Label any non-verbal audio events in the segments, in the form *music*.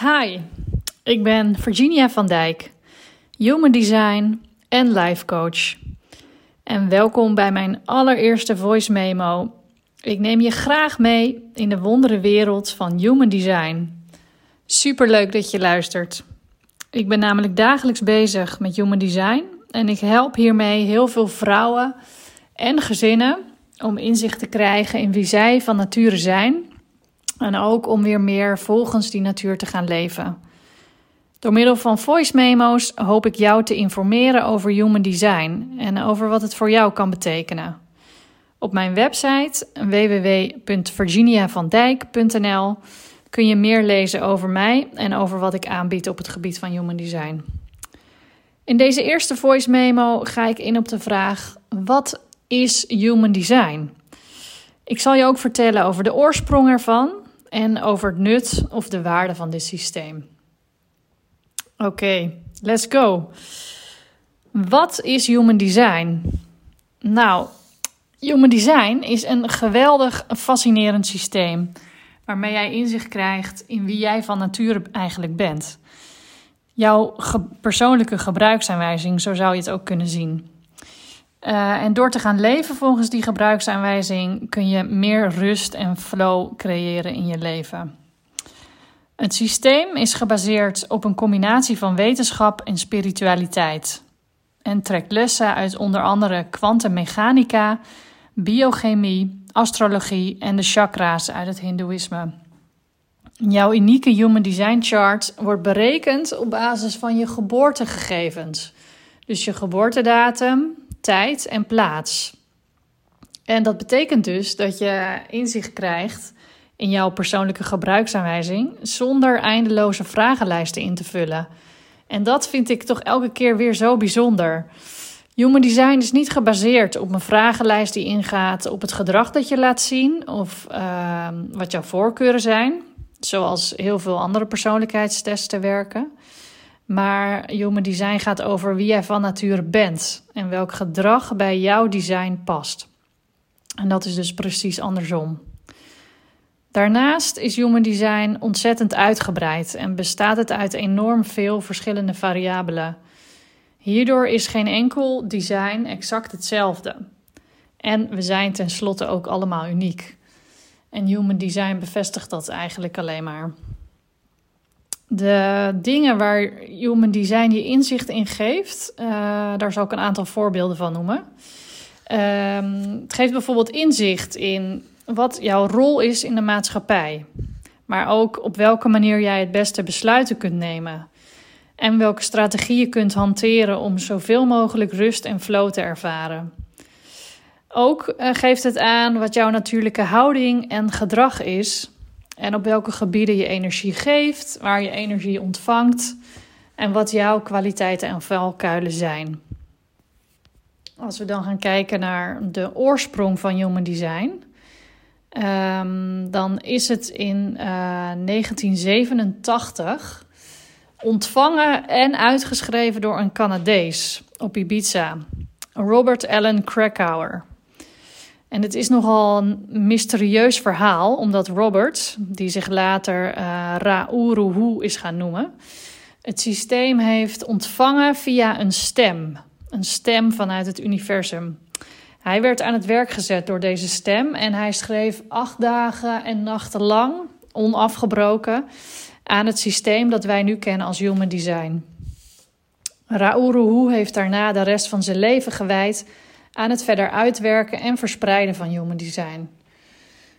Hi, ik ben Virginia van Dijk, Human Design en Life Coach. En welkom bij mijn allereerste voice memo. Ik neem je graag mee in de wondere wereld van Human Design. Superleuk dat je luistert. Ik ben namelijk dagelijks bezig met Human Design en ik help hiermee heel veel vrouwen en gezinnen om inzicht te krijgen in wie zij van nature zijn en ook om weer meer volgens die natuur te gaan leven. Door middel van voice memo's hoop ik jou te informeren over human design en over wat het voor jou kan betekenen. Op mijn website www.virginiavandijk.nl kun je meer lezen over mij en over wat ik aanbied op het gebied van human design. In deze eerste voice memo ga ik in op de vraag: wat is human design? Ik zal je ook vertellen over de oorsprong ervan en over het nut of de waarde van dit systeem. Oké, let's go. Wat is human design? Nou, human design is een geweldig fascinerend systeem waarmee jij inzicht krijgt in wie jij van nature eigenlijk bent. Jouw persoonlijke gebruiksaanwijzing, zo zou je het ook kunnen zien. Uh, en door te gaan leven volgens die gebruiksaanwijzing kun je meer rust en flow creëren in je leven. Het systeem is gebaseerd op een combinatie van wetenschap en spiritualiteit en trekt lessen uit onder andere kwantummechanica, biochemie, astrologie en de chakra's uit het Hindoeïsme. Jouw unieke Human Design Chart wordt berekend op basis van je geboortegegevens. Dus je geboortedatum, tijd en plaats. En dat betekent dus dat je inzicht krijgt in jouw persoonlijke gebruiksaanwijzing zonder eindeloze vragenlijsten in te vullen. En dat vind ik toch elke keer weer zo bijzonder. Human design is niet gebaseerd op een vragenlijst die ingaat op het gedrag dat je laat zien of uh, wat jouw voorkeuren zijn, zoals heel veel andere persoonlijkheidstesten werken. Maar Human Design gaat over wie jij van nature bent en welk gedrag bij jouw design past. En dat is dus precies andersom. Daarnaast is Human Design ontzettend uitgebreid en bestaat het uit enorm veel verschillende variabelen. Hierdoor is geen enkel design exact hetzelfde. En we zijn tenslotte ook allemaal uniek. En Human Design bevestigt dat eigenlijk alleen maar. De dingen waar Human Design je inzicht in geeft, uh, daar zal ik een aantal voorbeelden van noemen. Uh, het geeft bijvoorbeeld inzicht in wat jouw rol is in de maatschappij, maar ook op welke manier jij het beste besluiten kunt nemen en welke strategieën kunt hanteren om zoveel mogelijk rust en flow te ervaren. Ook uh, geeft het aan wat jouw natuurlijke houding en gedrag is en op welke gebieden je energie geeft, waar je energie ontvangt en wat jouw kwaliteiten en valkuilen zijn. Als we dan gaan kijken naar de oorsprong van Human Design, um, dan is het in uh, eh, 1987 ontvangen en uitgeschreven door een Canadees op Ibiza, Robert Allen Krakauer. En het is nogal een mysterieus verhaal, omdat Robert, die zich later uh, Rauruhu is gaan noemen, het systeem heeft ontvangen via een stem. Een stem vanuit het universum. Hij werd aan het werk gezet door deze stem en hij schreef acht dagen en nachten lang, onafgebroken, aan het systeem dat wij nu kennen als Human Design. Rauruhu heeft daarna de rest van zijn leven gewijd aan het verder uitwerken en verspreiden van human design.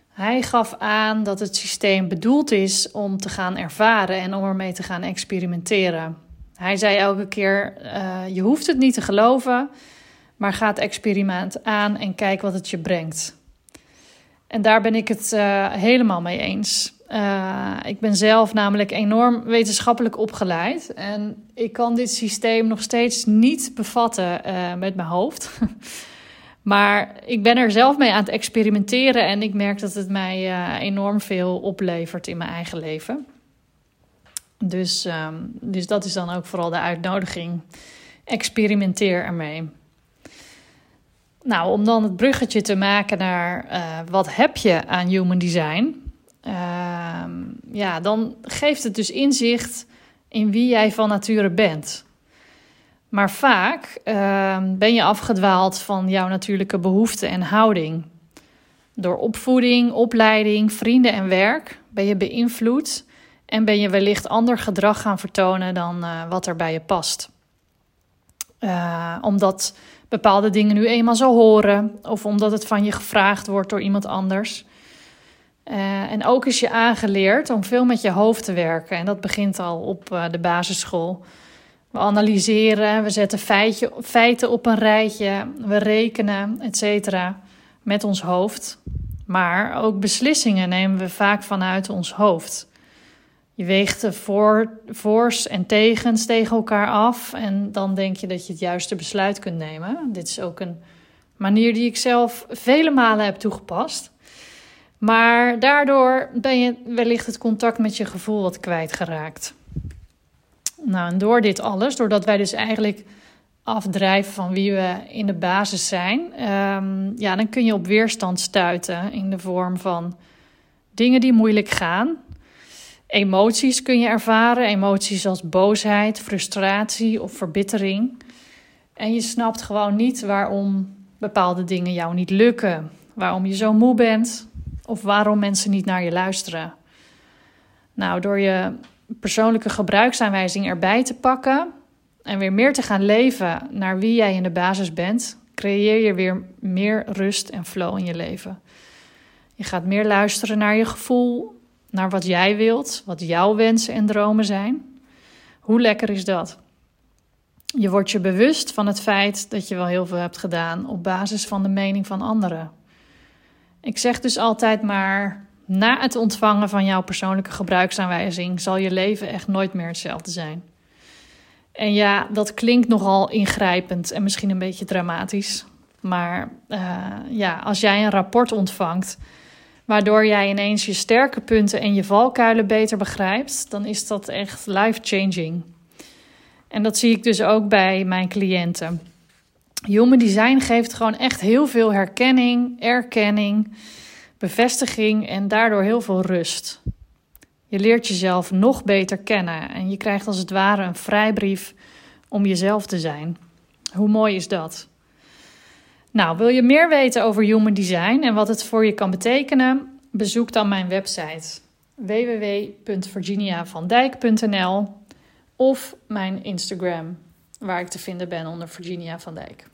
Hij gaf aan dat het systeem bedoeld is om te gaan ervaren en om ermee te gaan experimenteren. Hij zei elke keer: uh, Je hoeft het niet te geloven, maar ga het experiment aan en kijk wat het je brengt. En daar ben ik het uh, helemaal mee eens. Uh, ik ben zelf namelijk enorm wetenschappelijk opgeleid. En ik kan dit systeem nog steeds niet bevatten uh, met mijn hoofd. *laughs* maar ik ben er zelf mee aan het experimenteren. En ik merk dat het mij uh, enorm veel oplevert in mijn eigen leven. Dus, um, dus dat is dan ook vooral de uitnodiging. Experimenteer ermee. Nou, om dan het bruggetje te maken naar wat heb je aan human design... Ehm, ja, dan geeft het dus inzicht in wie jij van nature bent. Maar vaak ehm, ben je afgedwaald van jouw natuurlijke behoeften en houding. Door opvoeding, opleiding, vrienden en werk ben je beïnvloed en ben je wellicht ander gedrag gaan vertonen dan uh, wat er bij je past. Uh, omdat bepaalde dingen nu eenmaal zo horen, of omdat het van je gevraagd wordt door iemand anders. Uh, en ook is je aangeleerd om veel met je hoofd te werken. En dat begint al op de basisschool. We analyseren, we zetten feitje, feiten op een rijtje, we rekenen, et cetera, met ons hoofd. Maar ook beslissingen nemen we vaak vanuit ons hoofd. Je weegt de voor, voor's en tegens tegen elkaar af en dan denk je dat je het juiste besluit kunt nemen. Dit is ook een manier die ik zelf vele malen heb toegepast. Maar daardoor ben je wellicht het contact met je gevoel wat kwijtgeraakt. Nou, en door dit alles, doordat wij dus eigenlijk afdrijven van wie we in de basis zijn, um, ja, dan kun je op weerstand stuiten in de vorm van dingen die moeilijk gaan. Emoties kun je ervaren, emoties als boosheid, frustratie of verbittering. En je snapt gewoon niet waarom bepaalde dingen jou niet lukken, waarom je zo moe bent of waarom mensen niet naar je luisteren. Nou, door je persoonlijke gebruiksaanwijzing erbij te pakken en weer meer te gaan leven naar wie jij in de basis bent, creëer je weer meer rust en flow in je leven. Je gaat meer luisteren naar je gevoel, naar wat jij wilt, wat jouw wensen en dromen zijn. Hoe lekker is dat? Je wordt je bewust van het feit dat je wel heel veel hebt gedaan op basis van de mening van anderen. Ik zeg dus altijd maar: na het ontvangen van jouw persoonlijke gebruiksaanwijzing zal je leven echt nooit meer hetzelfde zijn. En ja, dat klinkt nogal ingrijpend en misschien een beetje dramatisch. Maar uh, ja, als jij een rapport ontvangt waardoor jij ineens je sterke punten en je valkuilen beter begrijpt, dan is dat echt life-changing. En dat zie ik dus ook bij mijn cliënten. Human design geeft gewoon echt heel veel herkenning, erkenning bevestiging en daardoor heel veel rust. Je leert jezelf nog beter kennen en je krijgt als het ware een vrijbrief om jezelf te zijn. Hoe mooi is dat? Nou, wil je meer weten over human design en wat het voor je kan betekenen? Bezoek dan mijn website www.virginiavandijk.nl of mijn Instagram, waar ik te vinden ben onder Virginia van Dijk.